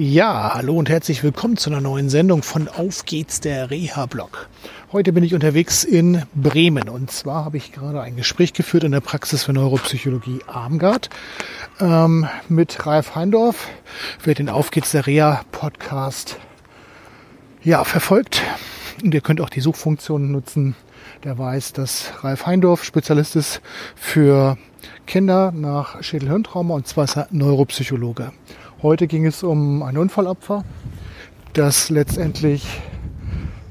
Ja, hallo und herzlich willkommen zu einer neuen Sendung von Auf geht's der Reha-Blog. Heute bin ich unterwegs in Bremen und zwar habe ich gerade ein Gespräch geführt in der Praxis für Neuropsychologie Armgard ähm, mit Ralf Heindorf. Wer den Auf geht's der Reha-Podcast ja, verfolgt und ihr könnt auch die Suchfunktion nutzen, der weiß, dass Ralf Heindorf Spezialist ist für Kinder nach Schädelhirntrauma und zwar ist er Neuropsychologe. Heute ging es um ein Unfallopfer, das letztendlich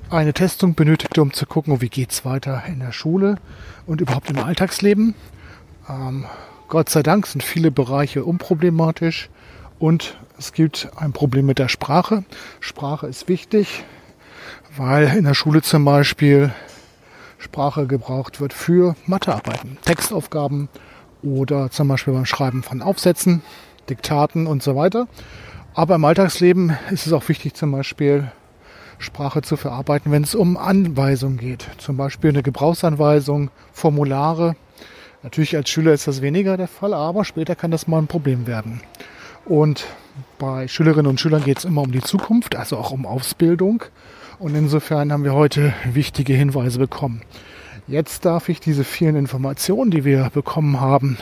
eine Testung benötigte, um zu gucken, wie geht es weiter in der Schule und überhaupt im Alltagsleben. Ähm, Gott sei Dank sind viele Bereiche unproblematisch und es gibt ein Problem mit der Sprache. Sprache ist wichtig, weil in der Schule zum Beispiel Sprache gebraucht wird für Mathearbeiten, Textaufgaben oder zum Beispiel beim Schreiben von Aufsätzen. Diktaten und so weiter. Aber im Alltagsleben ist es auch wichtig, zum Beispiel Sprache zu verarbeiten, wenn es um Anweisungen geht. Zum Beispiel eine Gebrauchsanweisung, Formulare. Natürlich als Schüler ist das weniger der Fall, aber später kann das mal ein Problem werden. Und bei Schülerinnen und Schülern geht es immer um die Zukunft, also auch um Ausbildung. Und insofern haben wir heute wichtige Hinweise bekommen. Jetzt darf ich diese vielen Informationen, die wir bekommen haben,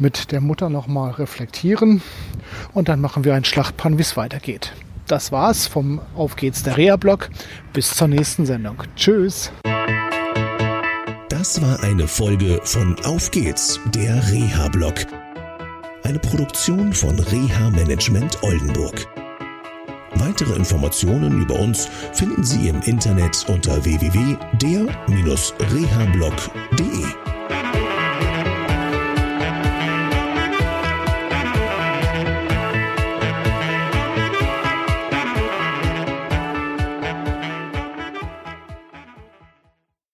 mit der Mutter nochmal reflektieren und dann machen wir einen Schlachtpann, wie es weitergeht. Das war's vom Auf geht's der Reha-Blog. Bis zur nächsten Sendung. Tschüss. Das war eine Folge von Auf geht's, der Reha-Blog. Eine Produktion von Reha Management Oldenburg. Weitere Informationen über uns finden Sie im Internet unter www.der-rehablog.de.